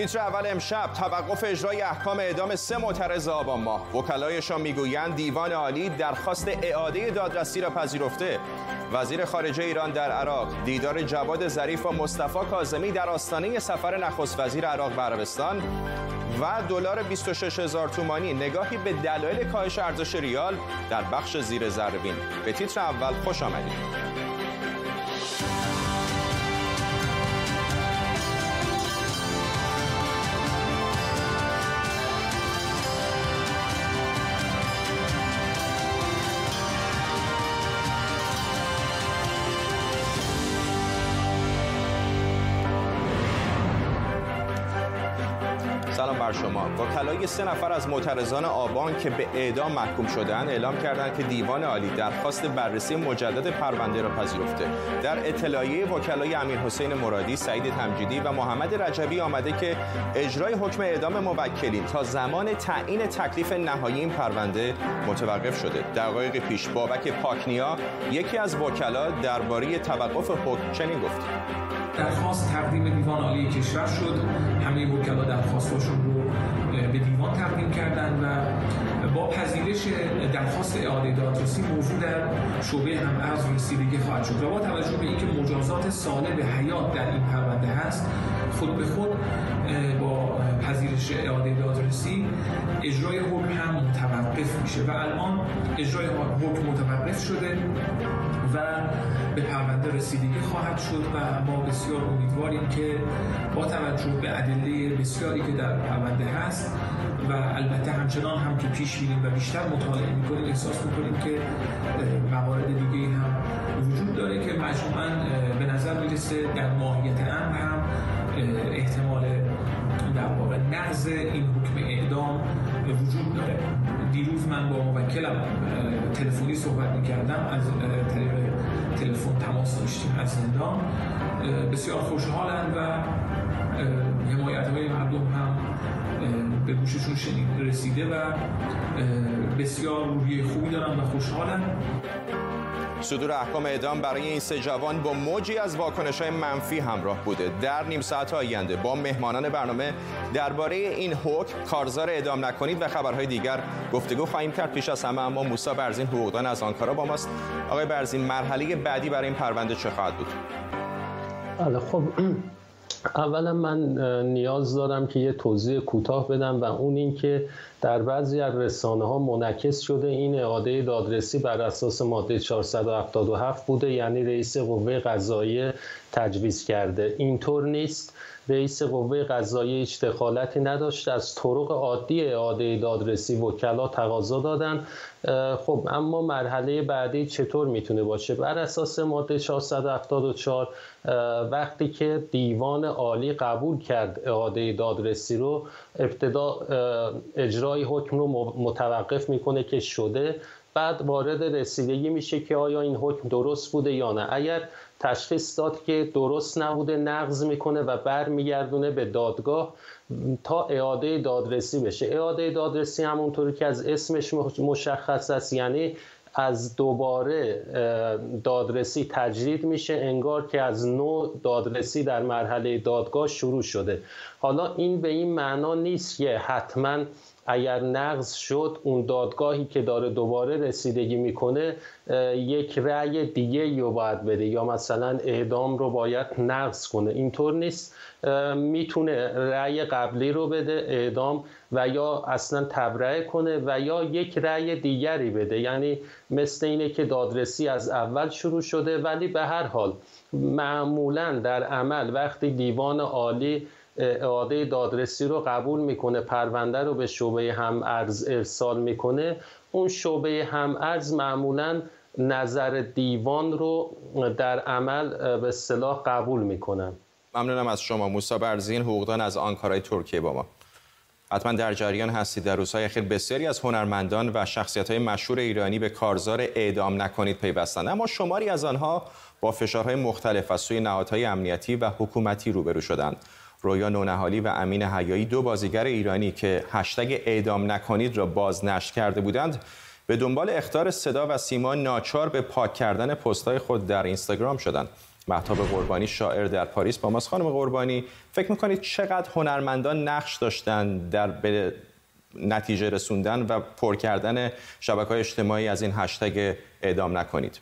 تیتر اول امشب توقف اجرای احکام اعدام سه معترض آبان ماه. وکلایشان می‌گویند دیوان عالی درخواست اعاده دادرسی را پذیرفته. وزیر خارجه ایران در عراق دیدار جواد ظریف و مصطفی کاظمی در آستانه سفر نخست وزیر عراق به عربستان و دلار 26 هزار تومانی نگاهی به دلایل کاهش ارزش ریال در بخش زیر زربین. به تیتر اول خوش آمدید. بر شما. وکلای سه نفر از معترضان آبان که به اعدام محکوم شدن اعلام کردند که دیوان عالی درخواست بررسی مجدد پرونده را پذیرفته. در اطلاعیه وکلای امیر حسین مرادی سعید تمجیدی و محمد رجبی آمده که اجرای حکم اعدام موکلین تا زمان تعیین تکلیف نهایی این پرونده متوقف شده. دقایق پیش بابک پاکنیا یکی از وکلا درباره توقف حکم چنین گفت درخواست تقدیم دیوان عالی کشور شد. همه وکلا درخواستاشون رو به دیوان تقدیم کردن و با پذیرش درخواست اعاده دادرسی موضوع در شعبه هم ارز رسیدگی خواهد شد. و با توجه به اینکه مجازات ساله به حیات در این پرونده هست خود به خود با پذیرش اعاده دادرسی اجرای حکم هم متوقف میشه. و الان اجرای حکم متوقف شده. و به پرونده رسیدگی خواهد شد و ما بسیار امیدواریم که با توجه به ادله بسیاری که در پرونده هست و البته همچنان هم که پیش میریم و بیشتر مطالعه می‌کنیم احساس می‌کنیم که موارد دیگه هم وجود داره که مجموعا به نظر می‌رسه در ماهیت امر هم احتمال در واقع نقض این حکم اعدام وجود داره. دیروز من با موکلم تلفنی صحبت می‌کردم از طریق تلفن تماس داشتیم از زندان. بسیار خوشحالند و حمایت های مردم هم به گوششون رسیده و بسیار روحیه خوبی دارن و خوشحالن صدور احکام اعدام برای این سه جوان با موجی از واکنش های منفی همراه بوده. در نیم ساعت آینده با مهمانان برنامه درباره این حکم کارزار اعدام نکنید و خبرهای دیگر گفتگو خواهیم کرد. پیش از همه اما موسا برزین حقوقدان از آنکارا با ماست. آقای برزین مرحله بعدی برای این پرونده چه خواهد بود؟ بله خب اولا من نیاز دارم که یه توضیح کوتاه بدم و اون این که در بعضی از رسانه ها منعکس شده این اعاده دادرسی بر اساس ماده 477 بوده یعنی رئیس قوه قضاییه تجویز کرده. اینطور نیست. رئیس قوه قضاییه هیچ دخالتی نداشت. از طرق عادی اعاده دادرسی وکلا تقاضا دادن. خب اما مرحله بعدی چطور می‌تونه باشه؟ بر اساس ماده 474 وقتی که دیوان عالی قبول کرد اعاده دادرسی رو ابتدا اجرای حکم رو متوقف می‌کنه که شده. بعد وارد رسیدگی میشه که آیا این حکم درست بوده یا نه. اگر تشخیص داد که درست نبوده نقض می‌کنه و برمیگردونه به دادگاه تا اعاده دادرسی بشه. اعاده دادرسی همونطوری که از اسمش مشخص است یعنی از دوباره دادرسی تجدید میشه انگار که از نو دادرسی در مرحله دادگاه شروع شده. حالا این به این معنا نیست که حتما اگر نقض شد اون دادگاهی که داره دوباره رسیدگی می‌کنه یک رأی دیگه رو باید بده یا مثلا اعدام رو باید نقض کنه. اینطور نیست. می‌تونه رأی قبلی رو بده اعدام و یا اصلا تبرئه کنه و یا یک رأی دیگری بده. یعنی مثل اینه که دادرسی از اول شروع شده ولی به هر حال معمولا در عمل وقتی دیوان عالی اعاده دادرسی رو قبول می‌کنه پرونده رو به شعبه هم ارز ارسال می‌کنه. اون شعبه هم ارز معمولا نظر دیوان رو در عمل به صلاح قبول می‌کنن. ممنونم از شما. موسا برزین حقوقدان از آنکارای ترکیه با ما. حتما در جریان هستید. در روزهای اخیر بسیاری از هنرمندان و شخصیت های مشهور ایرانی به کارزار اعدام نکنید پیوستند اما شماری از آنها با فشارهای مختلف از سوی نهادهای امنیتی و حکومتی روبرو شدند. رویا نونهالی و امین حیایی دو بازیگر ایرانی که هشتگ اعدام نکنید را بازنشر کرده بودند به دنبال اختار صدا و سیما ناچار به پاک کردن پستهای خود در اینستاگرام شدند. محتاب قربانی شاعر در پاریس با ماست. خانم قربانی فکر می‌کنید چقدر هنرمندان نقش داشتن در به نتیجه رسوندن و پر کردن شبکه های اجتماعی از این هشتگ اعدام نکنید؟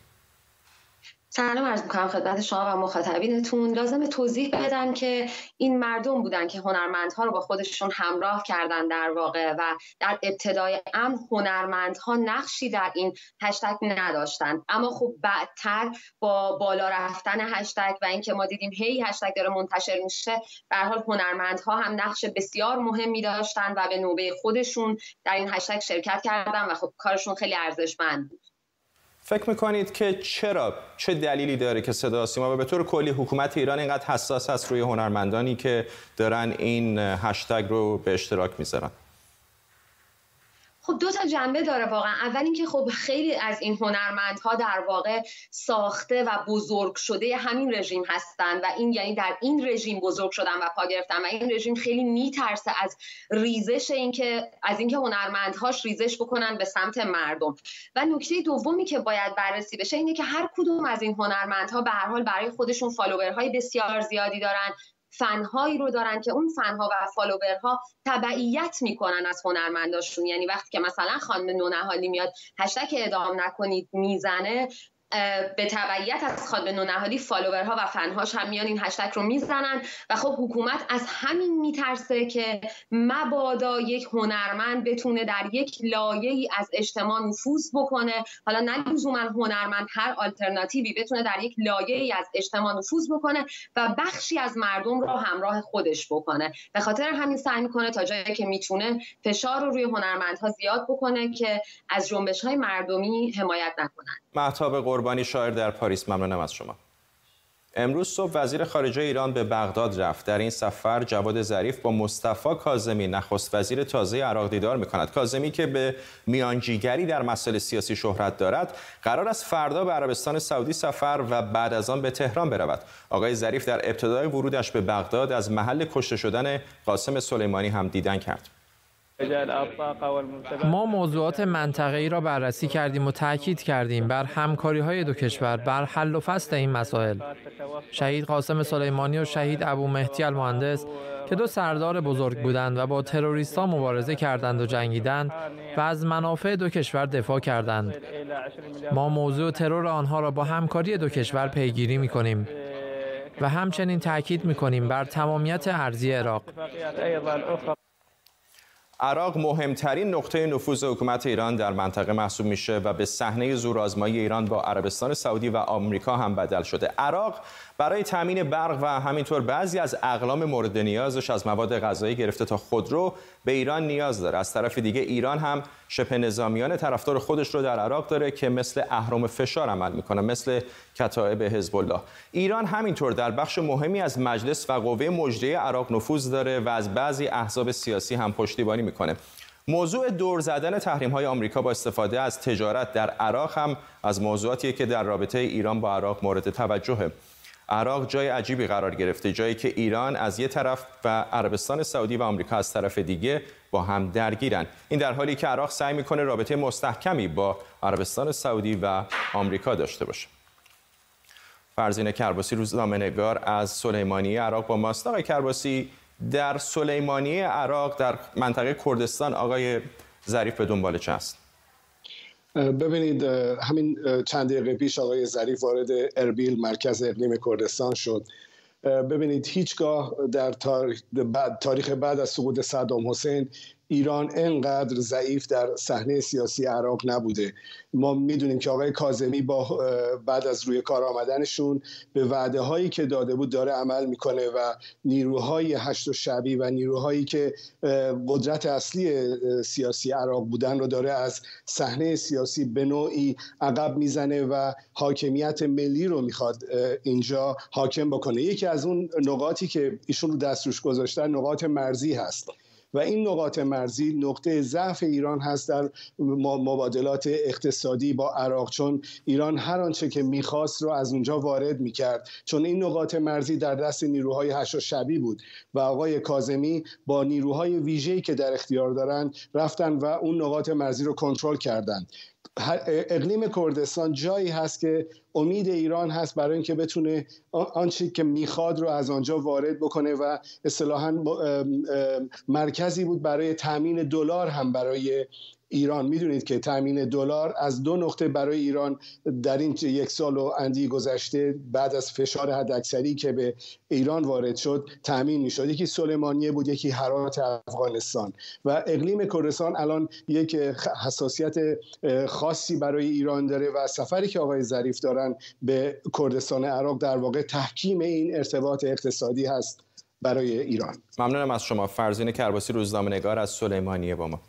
سلام عرض می‌کنم خدمت شما و مخاطبینتون. لازم توضیح بدم که این مردم بودن که هنرمندها رو با خودشون همراه کردن در واقع و در ابتدای امر هنرمندها نقشی در این هشتگ نداشتن. اما خب بعدتر با بالا رفتن هشتگ و اینکه ما دیدیم هی هشتگ داره منتشر میشه به حال هنرمندها هم نقش بسیار مهمی داشتن و به نوبه خودشون در این هشتگ شرکت کردن و خب کارشون خیلی ارزشمند بود. فکر می‌کنید که چرا؟ چه دلیلی داره که صدا سیما و به طور کلی حکومت ایران اینقدر حساس هست روی هنرمندانی که دارن این هشتگ رو به اشتراک می‌ذارن؟ خب دو تا جنبه داره واقعا. اول اینکه خب خیلی از این هنرمندها در واقع ساخته و بزرگ شده همین رژیم هستند و این یعنی در این رژیم بزرگ شدن و پا گرفتن و این رژیم خیلی میترسه از ریزش اینکه از اینکه هنرمندهاش ریزش بکنن به سمت مردم. و نکته دومی که باید بررسی بشه اینه که هر کدوم از این هنرمندها به هر حال برای خودشون فالوورهای بسیار زیادی دارن. فنهایی رو دارن که اون فنها و فالوورها تبعیت می‌کنن از هنرمنداشون. یعنی وقتی که مثلا خانم نونهالی میاد هشتک ادام نکنید می‌زنه به تبعیت از خانم نونهادی فالوورها و فنهاش هم میان این هشتگ رو می‌زنن و خب حکومت از همین میترسه که مبادا یک هنرمند بتونه در یک لایه ای از اجتماع نفوذ بکنه. حالا نه لزوما هنرمند هر آلترناتیوی بتونه در یک لایه ای از اجتماع نفوذ بکنه و بخشی از مردم رو همراه خودش بکنه. به خاطر همین سعی می‌کنه تا جایی که می‌تونه فشار رو روی هنرمندها زیاد بکنه که از جنبش های مردمی حمایت نکنن قربانی شاعر در پاریس. ممنونم از شما. امروز صبح وزیر خارجه ایران به بغداد رفت. در این سفر جواد ظریف با مصطفی کاظمی نخست وزیر تازه عراق دیدار می‌کند. کاظمی که به میانجیگری در مسائل سیاسی شهرت دارد قرار است فردا به عربستان سعودی سفر و بعد از آن به تهران برود. آقای ظریف در ابتدای ورودش به بغداد از محل کشته شدن قاسم سلیمانی هم دیدن کرد. ما موضوعات منطقه‌ای را بررسی کردیم و تاکید کردیم بر همکاری های دو کشور بر حل و فصل این مسائل. شهید قاسم سلیمانی و شهید ابو مهدی المهندس که دو سردار بزرگ بودند و با تروریست ها مبارزه کردند و جنگیدند و از منافع دو کشور دفاع کردند. ما موضوع ترور آنها را با همکاری دو کشور پیگیری می کنیم. و همچنین تاکید می کنیم بر تمامیت ارزی عراق. عراق مهمترین نقطه نفوذ حکومت ایران در منطقه محسوب میشه و به صحنه زورآزمایی ایران با عربستان سعودی و آمریکا هم بدل شده. عراق برای تامین برق و همینطور بعضی از اقلام مورد نیازش از مواد غذایی گرفته تا خودرو به ایران نیاز داره. از طرف دیگه ایران هم شبه نظامیان طرفدار خودش رو در عراق داره که مثل اهرم فشار عمل می‌کنه مثل کتایب حزب الله ایران همینطور در بخش مهمی از مجلس و قوه مجریه عراق نفوذ داره و از بعضی احزاب سیاسی هم پشتیبانی می‌کنه. موضوع دور زدن تحریم های آمریکا با استفاده از تجارت در عراق هم از موضوعاتیه که در رابطه ایران با عراق مورد توجهه. عراق جای عجیبی قرار گرفته جایی که ایران از یه طرف و عربستان سعودی و آمریکا از طرف دیگه با هم درگیرن. این در حالی که عراق سعی می‌کنه رابطه مستحکمی با عربستان سعودی و آمریکا داشته باشه. فرزین کرباسی روزنامه نگار از سلیمانی عراق با ماست. آقای کرباسی در سلیمانی عراق در منطقه کردستان آقای ظریف به دنبال چه است؟ ببینید همین چند دقیقه پیش آقای ظریف وارد اربیل مرکز اقلیم کردستان شد. ببینید هیچگاه در تاریخ بعد از سقوط صدام حسین ایران انقدر ضعیف در صحنه سیاسی عراق نبوده. ما می‌دونیم که آقای کازمی با بعد از روی کار آمدنشون به وعده هایی که داده بود داره عمل می‌کنه و نیروهای هشت و شبی و نیروهایی که قدرت اصلی سیاسی عراق بودن رو داره از صحنه سیاسی به نوعی عقب می‌زنه و حاکمیت ملی رو می‌خواد اینجا حاکم بکنه. یکی از اون نقاطی که ایشون رو دستروش گذاشتن نقاط مرزی هست. و این نقاط مرزی نقطه ضعف ایران هست در مبادلات اقتصادی با عراق چون ایران هر آنچه که می‌خواست رو از اونجا وارد می‌کرد. چون این نقاط مرزی در دست نیروهای هشت شبی بود و آقای کازمی با نیروهای ویژه‌ای که در اختیار دارند رفتن و اون نقاط مرزی رو کنترل کردند. اقلیم کردستان جایی هست که امید ایران هست برای اینکه بتونه آنچه که می‌خواد رو از آنجا وارد بکنه و اصطلاحا مرکزی بود برای تامین دلار هم برای ایران. می‌دونید که تامین دلار از دو نقطه برای ایران در این یک سال و اندی گذشته بعد از فشار حداکثری که به ایران وارد شد تامین می‌شد. یکی سلیمانیه بود یکی حرات افغانستان. و اقلیم کردستان الان یک حساسیت خاصی برای ایران داره و سفری که آقای ظریف دارن به کردستان عراق در واقع تحکیم این ارتباط اقتصادی هست برای ایران. ممنونم از شما. فرزین کرباسی روزنامه نگار از سلیمانیه با ما.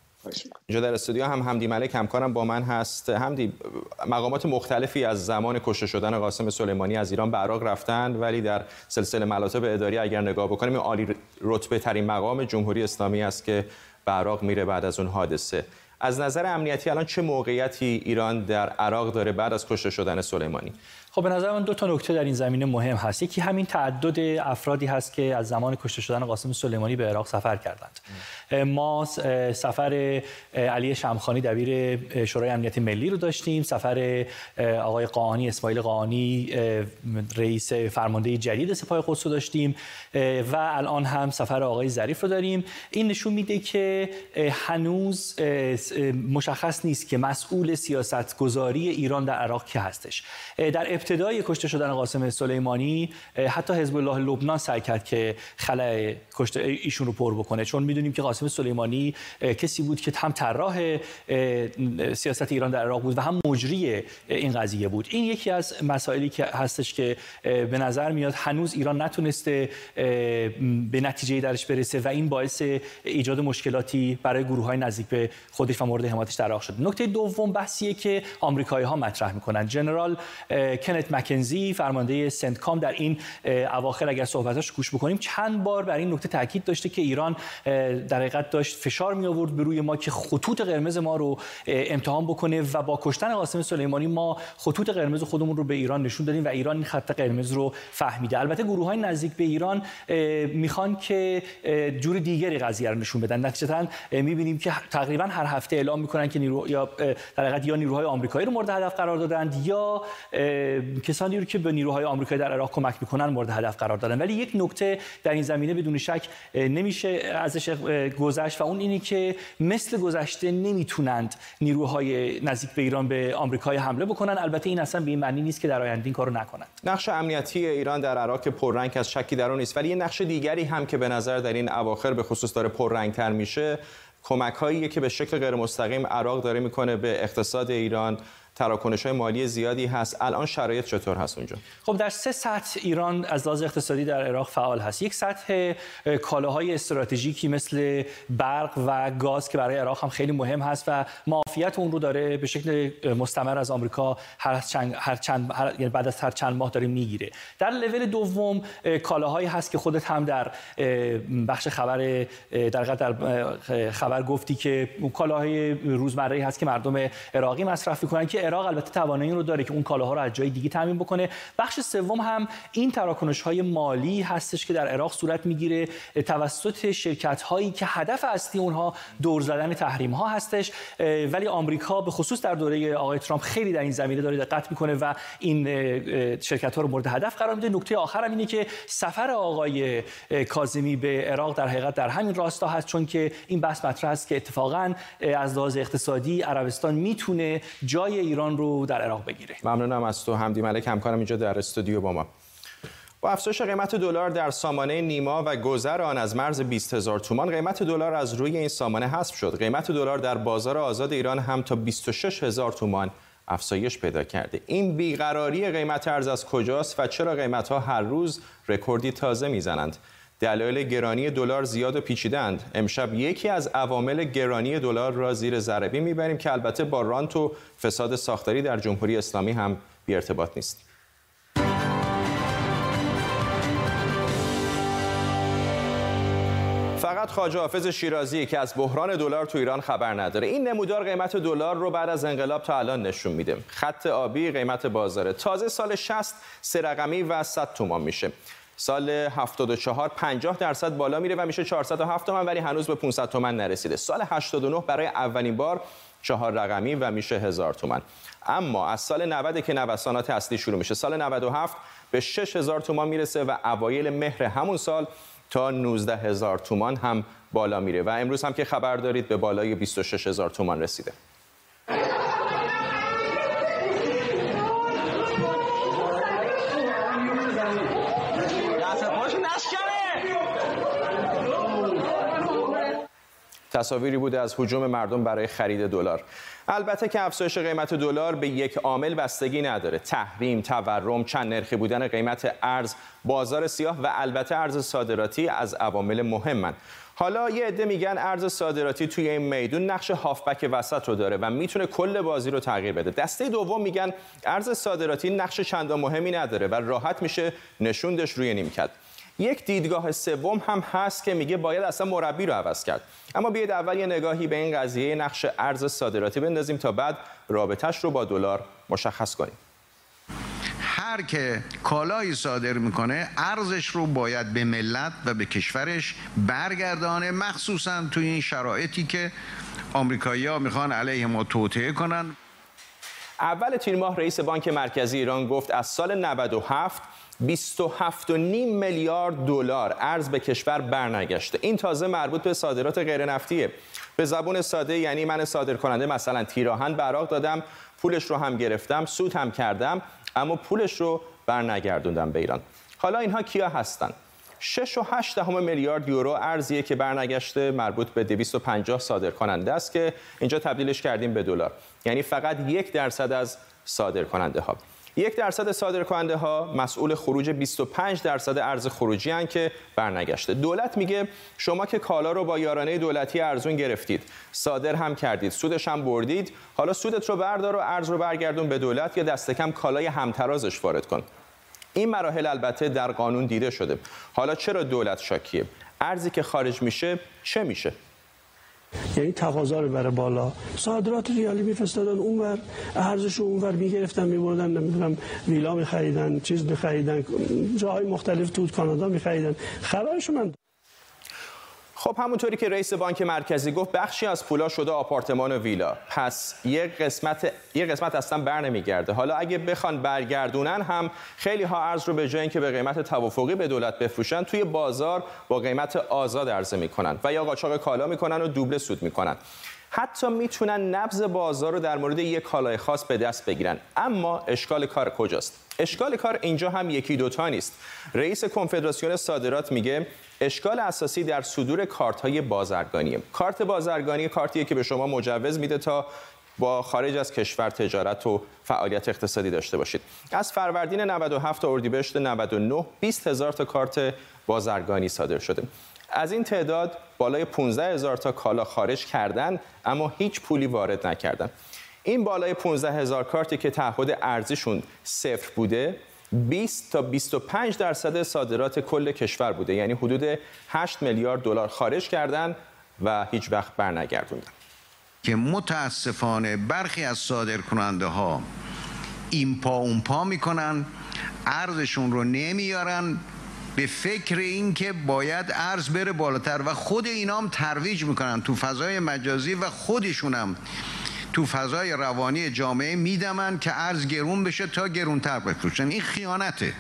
اینجا در استودیو هم همدی ملک همکارم با من هست. همدی مقامات مختلفی از زمان کشته شدن قاسم سلیمانی از ایران به عراق رفتند ولی در سلسله مراتب اداری اگر نگاه بکنیم عالی رتبه ترین مقام جمهوری اسلامی است که به عراق میره بعد از اون حادثه. از نظر امنیتی الان چه موقعیتی ایران در عراق داره بعد از کشته شدن سلیمانی؟ خب به نظر من دو تا نکته در این زمینه مهم هست. یکی همین تعدد افرادی هست که از زمان کشته شدن قاسم سلیمانی به عراق سفر کردند. ما سفر علی شمخانی دبیر شورای امنیت ملی رو داشتیم. سفر آقای قانی اسماعیل قانی رئیس فرمانده جدید سپاه قدس رو داشتیم. و الان هم سفر آقای ظریف رو داریم. این نشون میده که هنوز مشخص نیست که مسئول سیاست گذاری ایران در عراق کی هستش. در ابتدای کشته شدن قاسم سلیمانی حتی حزب الله لبنان سعی کرد که خلای کشته ایشون رو پر بکنه. چون می‌دونیم که قاسم سلیمانی کسی بود که هم طراح سیاست ایران در عراق بود و هم مجری این قضیه بود. این یکی از مسائلی که هستش که به نظر میاد هنوز ایران نتونسته به نتیجه درش برسه و این باعث ایجاد مشکلاتی برای گروه های نزدیک به خودش و مورد حمایتش در عراق شد نکته دوم بحثیه که آمریکایی ها مطرح می‌کنن. جنرال کنت مکنزی فرمانده سنتکام در این اواخر اگر صحبتاش گوش بکنیم چند بار بر این نکته تاکید داشته که ایران در حقیقت داشت فشار می آورد به روی ما که خطوط قرمز ما رو امتحان بکنه و با کشتن قاسم سلیمانی ما خطوط قرمز خودمون رو به ایران نشون دادیم و ایران این خط قرمز رو فهمیده. البته گروه های نزدیک به ایران می‌خوان که جور دیگری قضیه رو نشون بدن. نتیجتا می‌بینیم که تقریبا هر هفته اعلام می‌کنن که نیرو یا در حقیقت یا نیروهای آمریکایی رو مورد هدف قرار دادند یا کسانی رو که به نیروهای آمریکایی در عراق کمک می‌کنن مورد هدف قرار دادن. ولی یک نکته در این زمینه بدون شک نمیشه ازش گذشت و اون اینی که مثل گذشته نمی‌تونند نیروهای نزدیک به ایران به آمریکای حمله بکنن. البته این اصلا به این معنی نیست که در آینده این کارو نکنند نقش امنیتی ایران در عراق پررنگ از شکی در اون نیست. ولی یه نقش دیگری هم که به نظر در این اواخر به خصوص داره پررنگتر میشه کمک هایی که به شکل غیر مستقیم عراق داره می‌کنه به اقتصاد ایران تراکنش های مالی زیادی هست. الان شرایط چطور هست اونجا؟ خب در سه سطح ایران از لحاظ اقتصادی در عراق فعال هست. یک سطح کالاهای استراتژیکی مثل برق و گاز که برای عراق هم خیلی مهم هست و معافیت اون رو داره به شکل مستمر از آمریکا هر چند, هر چند هر یعنی بعد از هر چند ماه داره می‌گیره. در لول دوم کالاهایی هست که خودت هم در بخش خبر در در خبر گفتی که کالاهای روزمره هست که مردم عراقی مصرف می‌کنن که عراق البته توانایی رو داره که اون کالاها رو از جای دیگه تامین بکنه. بخش سوم هم این تراکنش های مالی هستش که در عراق صورت می‌گیره. توسط شرکت هایی که هدف اصلی اونها دور زدن تحریم ها هستش ولی آمریکا به خصوص در دوره آقای ترامپ خیلی در این زمینه داره دقت می‌کنه و این شرکت ها رو مورد هدف قرار میده. نکته آخر هم اینه که سفر آقای کاظمی به عراق در حقیقت در همین راستا هست چون که این بحث مطرح است که اتفاقا از لحاظ اقتصادی عربستان می‌تونه جای رو در عراق بگیره. ممنونم از تو حمدی ملک همکارم اینجا در استودیو با ما. با افزایش قیمت دلار در سامانه نیما و گذر آن از مرز 20 هزار تومان قیمت دلار از روی این سامانه حذف شد. قیمت دلار در بازار آزاد ایران هم تا 26 هزار تومان افزایش پیدا کرده. این بیقراری قیمت ارز از کجاست و چرا قیمت ها هر روز رکوردی تازه می‌زنند؟ دلایل گرانی دلار زیاد و پیچیدند امشب یکی از عوامل گرانی دلار را زیر ذره‌بین می‌بریم که البته با رانت و فساد ساختاری در جمهوری اسلامی هم بی ارتباط نیست. فقط خواجه حافظ شیرازی که از بحران دلار تو ایران خبر نداره. این نمودار قیمت دلار رو بعد از انقلاب تا الان نشون میده. خط آبی قیمت بازاره. تازه سال 60 سه رقمی و 100 تومان میشه. سال 74 50 درصد بالا میره و میشه 407 تومن ولی هنوز به 500 تومن نرسیده. سال 89 برای اولین بار چهار رقمی و میشه هزار تومن. اما از سال 90 که نوسانات اصلی شروع میشه. سال 97 به 6000 تومان می‌رسه و اوایل مهر همون سال تا 19 هزار تومان هم بالا میره. و امروز هم که خبر دارید به بالای 26 هزار تومان رسیده. تصاویری بوده از حجوم مردم برای خرید دلار. البته که افزایش قیمت دلار به یک عامل بستگی نداره. تحریم تورم چند نرخی بودن قیمت ارز بازار سیاه و البته ارز صادراتی از عوامل مهمن. حالا یه عده میگن ارز صادراتی توی این میدون نقش هافبک وسط رو داره و می‌تونه کل بازی رو تغییر بده. دسته دوم میگن ارز صادراتی نقش چندان مهمی نداره و راحت میشه نشوندش روی نیمکت. یک دیدگاه سوم هم هست که میگه باید اصلا مربی رو عوض کرد. اما بیاید اول یه نگاهی به این قضیه نقش ارز صادراتی بندازیم تا بعد رابطش رو با دلار مشخص کنیم. هر که کالایی صادر می‌کنه ارزش رو باید به ملت و به کشورش برگردانه مخصوصا توی این شرایطی که آمریکایی ها می‌خوان علیه ما توطعه کنن. اول تیر ماه رئیس بانک مرکزی ایران گفت از سال 97 27.5 میلیارد دلار ارز به کشور برنگشته. این تازه مربوط به صادرات غیر نفتیه به زبون ساده یعنی من صادر کننده مثلا تیراهن براق دادم پولش رو هم گرفتم سود هم کردم اما پولش رو برنگردوندم به ایران. حالا اینها کیا هستند 6 و 8 دهم میلیارد یورو ارزیه که برنگشته مربوط به 250 صادر کننده است که اینجا تبدیلش کردیم به دلار. یعنی فقط یک درصد از صادر کننده ها یک درصد صادر کننده ها مسئول خروج 25 درصد ارز خروجی هن که برنگشته. دولت میگه شما که کالا رو با یارانه دولتی ارزون گرفتید صادر هم کردید سودش هم بردید. حالا سودت رو بردار و ارز رو برگردون به دولت یا دست کم کالای همترازش وارد کن. این مراحل البته در قانون دیده شده. حالا چرا دولت شاکیه؟ ارزی که خارج میشه چه میشه؟ یعنی تقاضا رو بره بالا. صادرات ریالی میفرستادن اونور ارزش رو اونور می‌گرفتن میبردن نمی‌دونم ویلا میخریدن چیز میخریدن جاهای مختلف تو کانادا میخریدن. خبرشو من خب همونطوری که رئیس بانک مرکزی گفت بخشی از پولا شده آپارتمان و ویلا. پس یه قسمت یه قسمت اصلا بر نمیگرده. حالا اگه بخوان برگردونن هم خیلی ها ارز رو به جای اینکه به قیمت توافقی به دولت بفروشن توی بازار با قیمت آزاد عرضه می‌کنن و یا قاچاق کالا می‌کنن و دوبله سود می‌کنن. حتی می‌تونن نبض بازار رو در مورد یک کالای خاص به دست بگیرن. اما اشکال کار کجاست؟ اشکال کار اینجا هم یکی دوتا نیست. رئیس کنفدراسیون صادرات میگه اشکال اساسی در صدور کارت های بازرگانیه کارت بازرگانی کارتیه که به شما مجوز میده تا با خارج از کشور تجارت و فعالیت اقتصادی داشته باشید. از فروردین 97 تا اردیبهشت 99 20 هزار تا کارت بازرگانی صادر شده. از این تعداد بالای 15 هزار تا کالا خارج کردن اما هیچ پولی وارد نکردن. این بالای 15 هزار کارتی که تعهد ارزیشون صفر بوده 20 تا 25 درصد صادرات کل کشور بوده. یعنی حدود 8 میلیارد دلار خارج کردن و هیچ وقت برنگردوندن. که متاسفانه برخی از صادرکننده ها این پا اون پا می‌کنن ارزشون رو نمیارن به فکر اینکه باید ارز بره بالاتر. و خود اینام ترویج می‌کنن تو فضای مجازی و خودشونم تو فضای روانی جامعه میدمن که ارز گرون بشه تا گرونتر بفروشن. این خیانته.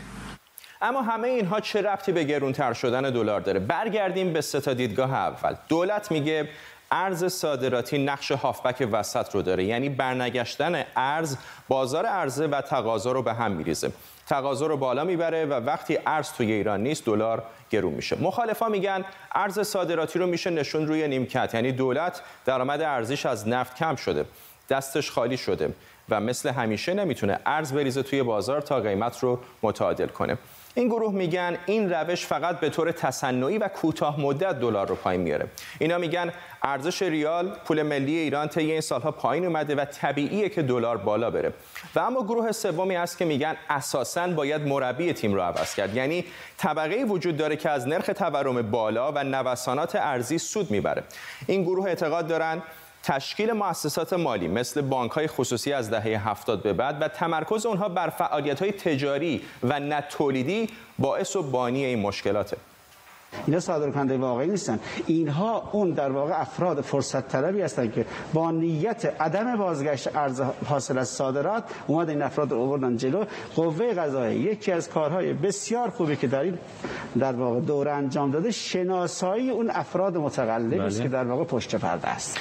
اما همه اینها چه رفتی به گرونتر شدن دلار داره؟ برگردیم به سه دیدگاه اول. دولت میگه ارز صادراتی نقش هافبک وسط رو داره. یعنی برنگشتن ارز بازار عرضه و تقاضا رو به هم میریزه. تقاضا رو بالا می‌بره و وقتی ارز توی ایران نیست دلار گرون میشه. مخالفا میگن ارز صادراتی رو میشه نشون روی نیمکت. یعنی دولت درآمد ارزیش از نفت کم شده. دستش خالی شده و مثل همیشه نمی‌تونه ارز بریزه توی بازار تا قیمت رو متعادل کنه. این گروه میگن این روش فقط به طور تصنعی و کوتاه مدت دلار رو پایین میاره. اینا میگن ارزش ریال پول ملی ایران طی این سالها پایین اومده و طبیعیه که دلار بالا بره. و اما گروه سومی هست که میگن اساسا باید مربی تیم رو عوض کرد. یعنی طبقه وجود داره که از نرخ تورم بالا و نوسانات ارزی سود می‌بره. این گروه اعتقاد دارن تشکیل مؤسسات مالی مثل بانک های خصوصی از دهه 70 به بعد و تمرکز اونها بر فعالیت های تجاری و نه تولیدی باعث و بانی این مشکلاته. اینا صادرکننده واقعی نیستن. اینها اون در واقع افراد فرصت طلبی هستن که با نیت عدم بازگشت ارز حاصل از صادرات اومد این افراد رو آوردن جلو. قوه قضاییه یکی از کارهای بسیار خوبی که در این در واقع دوره انجام داده شناسایی اون افراد متقلب است که در واقع پشت پرده است.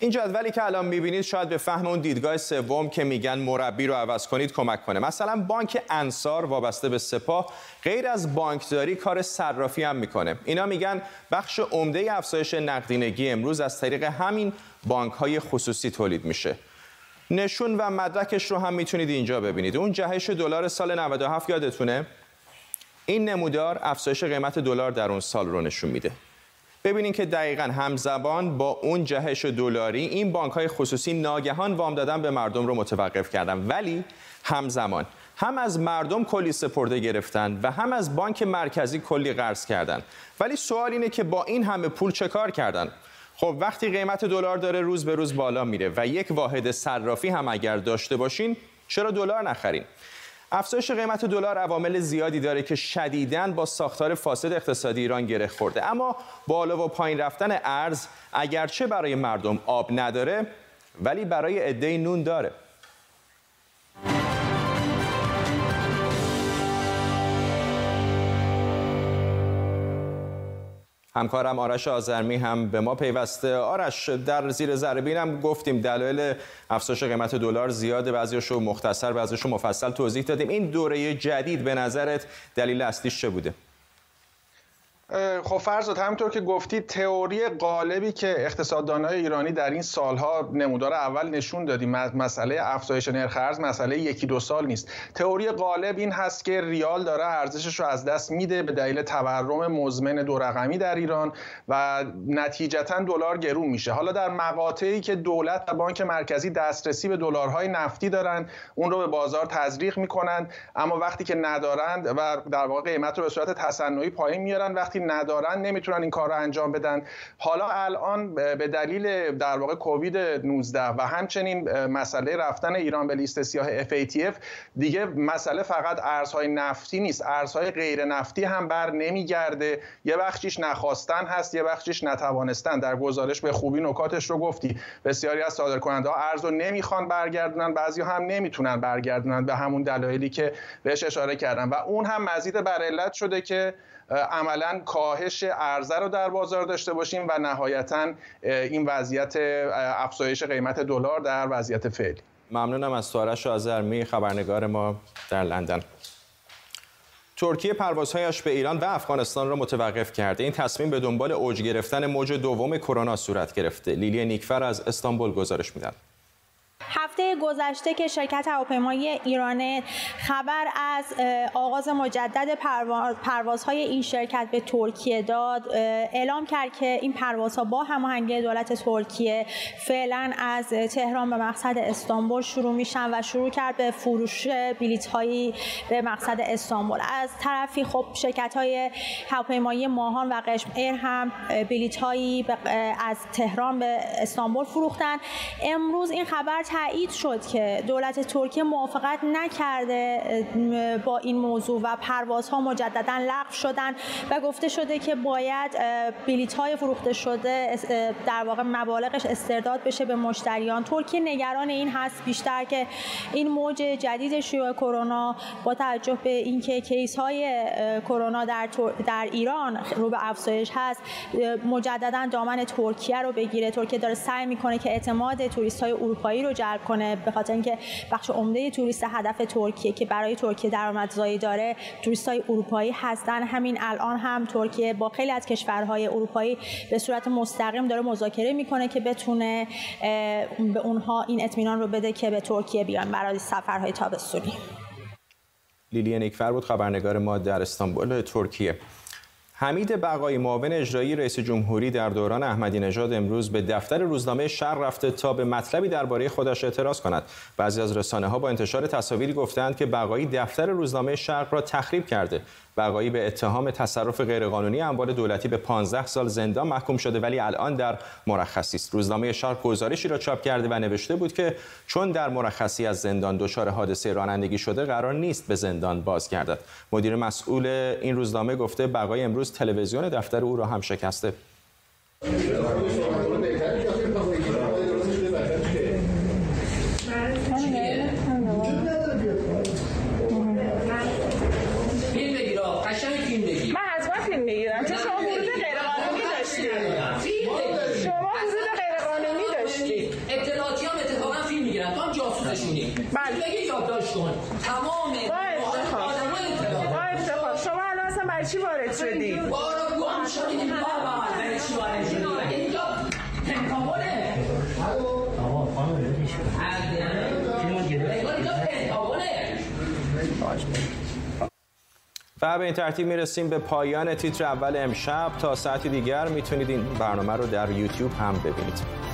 این جدولی که الان می‌بینید شاید به فهم اون دیدگاه سوم که میگن مربی رو عوض کنید کمک کنه. مثلا بانک انصار وابسته به سپاه غیر از بانکداری کار صرافی هم می‌کنه. اینا میگن بخش عمده افزایش نقدینگی امروز از طریق همین بانک های خصوصی تولید میشه. نشون و مدرکش رو هم می‌تونید اینجا ببینید. اون جهش دلار سال 97 یادتونه؟ این نمودار افزایش قیمت دلار در اون سال رو نشون میده. ببینید که دقیقا همزبان با اون جهش دلاری این بانک های خصوصی ناگهان وام دادن به مردم رو متوقف کردن. ولی همزمان هم از مردم کلی سپرده گرفتن و هم از بانک مرکزی کلی قرض کردن. ولی سوال اینه که با این همه پول چه کار کردن؟ خب وقتی قیمت دلار داره روز به روز بالا میره و یک واحد صرافی هم اگر داشته باشین چرا دلار نخرین؟ افزایش قیمت دلار عوامل زیادی داره که شدیداً با ساختار فاسد اقتصادی ایران گره خورده. اما بالا و پایین رفتن ارز اگرچه برای مردم آب نداره ولی برای عده نون داره. همکارم آرش آزرمی هم به ما پیوسته. آرش در زیر ذره هم گفتیم دلایل افزایش قیمت دلار زیاده بعضیشو مختصر بعضیشو مفصل توضیح دادیم. این دوره جدید به نظرت دلیل اصلیش چه بوده؟ خب فرض همینطور که گفتید تئوری قالبی که اقتصاددانای ایرانی در این سالها نمودار اول نشون دادیم مسئله افزایش نرخ ارز مسئله یکی دو سال نیست. تئوری قالب این هست که ریال داره ارزشش رو از دست میده به دلیل تورم مزمن دو رقمی در ایران و نتیجتا دلار گرون میشه. حالا در مقاطعی که دولت و بانک مرکزی دسترسی به دلارهای نفتی دارن اون رو به بازار تزریق می‌کنن اما وقتی که ندارند و در واقع قیمت رو به صورت تصنعی پایین میارن وقتی ندارن نمی‌تونن این کار رو انجام بدن. حالا الان به دلیل در واقع کووید 19 و همچنین مسئله رفتن ایران به لیست سیاه FATF دیگه مسئله فقط ارزهای نفتی نیست. ارزهای غیر نفتی هم بر نمیگرده. یه بخشیش نخواستن هست یه بخشیش نتوانستن. در گزارش به خوبی نکاتش رو گفتی. بسیاری از صادرکننده ها ارز رو نمی‌خوان برگردونن بعضی هم نمی‌تونن برگردونن به همون دلایلی که بهش اشاره کردم. و اون هم مزید بر علت شده که عملا کاهش عرضه رو در بازار داشته باشیم و نهایتا این وضعیت افزایش قیمت دلار در وضعیت فعلی. ممنونم از سوارش آزرمی خبرنگار ما در لندن. ترکیه پروازهایش به ایران و افغانستان را متوقف کرده. این تصمیم به دنبال اوج گرفتن موج دوم کرونا صورت گرفته. لیلی نیکفر از استانبول گزارش میدن هفته گذشته که شرکت هواپیمایی ایران خبر از آغاز مجدد پروازهای این شرکت به ترکیه داد. اعلام کرد که این پروازها با هماهنگی دولت ترکیه فعلا از تهران به مقصد استانبول شروع میشن و شروع کرد به فروش بلیط هایی به مقصد استانبول. از طرفی خب شرکت های هواپیمایی ماهان و قشم ایر هم بلیط هایی از تهران به استانبول فروختن. امروز این خبر تایید شد که دولت ترکیه موافقت نکرده با این موضوع و پروازها مجددا لغو شدن و گفته شده که باید بلیط های فروخته شده در واقع مبالغش استرداد بشه به مشتریان. ترکیه نگران این هست بیشتر که این موج جدید شیوع کرونا با توجه به اینکه کیس های کرونا در, در ایران رو به افزایش هست مجددا دامن ترکیه رو بگیره. ترکیه داره سعی می‌کنه که اعتماد توریست های اروپایی رو جلب کنه. به خاطر اینکه بخش عمده توریست هدف ترکیه که برای ترکیه درآمدزایی داره توریست های اروپایی هستن. همین الان هم ترکیه با خیلی از کشورهای اروپایی به صورت مستقیم داره مذاکره می‌کنه که بتونه به اونها این اطمینان رو بده که به ترکیه بیان برای سفرهای تابستونی. لیلی نیکفر بود خبرنگار ما در استانبول ترکیه. حمید بقایی معاون اجرایی رئیس جمهوری در دوران احمدی نژاد امروز به دفتر روزنامه شهر رفته تا به مطلبی درباره خودش اعتراض کند. بعضی از رسانه ها با انتشار تصاویری گفتند که بقایی دفتر روزنامه شرق را تخریب کرده. بقایی به اتهام تصرف غیرقانونی اموال دولتی به 15 سال زندان محکوم شده ولی الان در مرخصی است. روزنامه شرق گزارشی را چاپ کرده و نوشته بود که چون در مرخصی از زندان دچار حادثه رانندگی شده قرار نیست به زندان بازگردد. مدیر مسئول این روزنامه گفته بقای امروز تلویزیون دفتر او را هم شکسته. و به این ترتیب می‌رسیم به پایان تیتر اول امشب. تا ساعتی دیگر می‌تونید این برنامه رو در یوتیوب هم ببینید.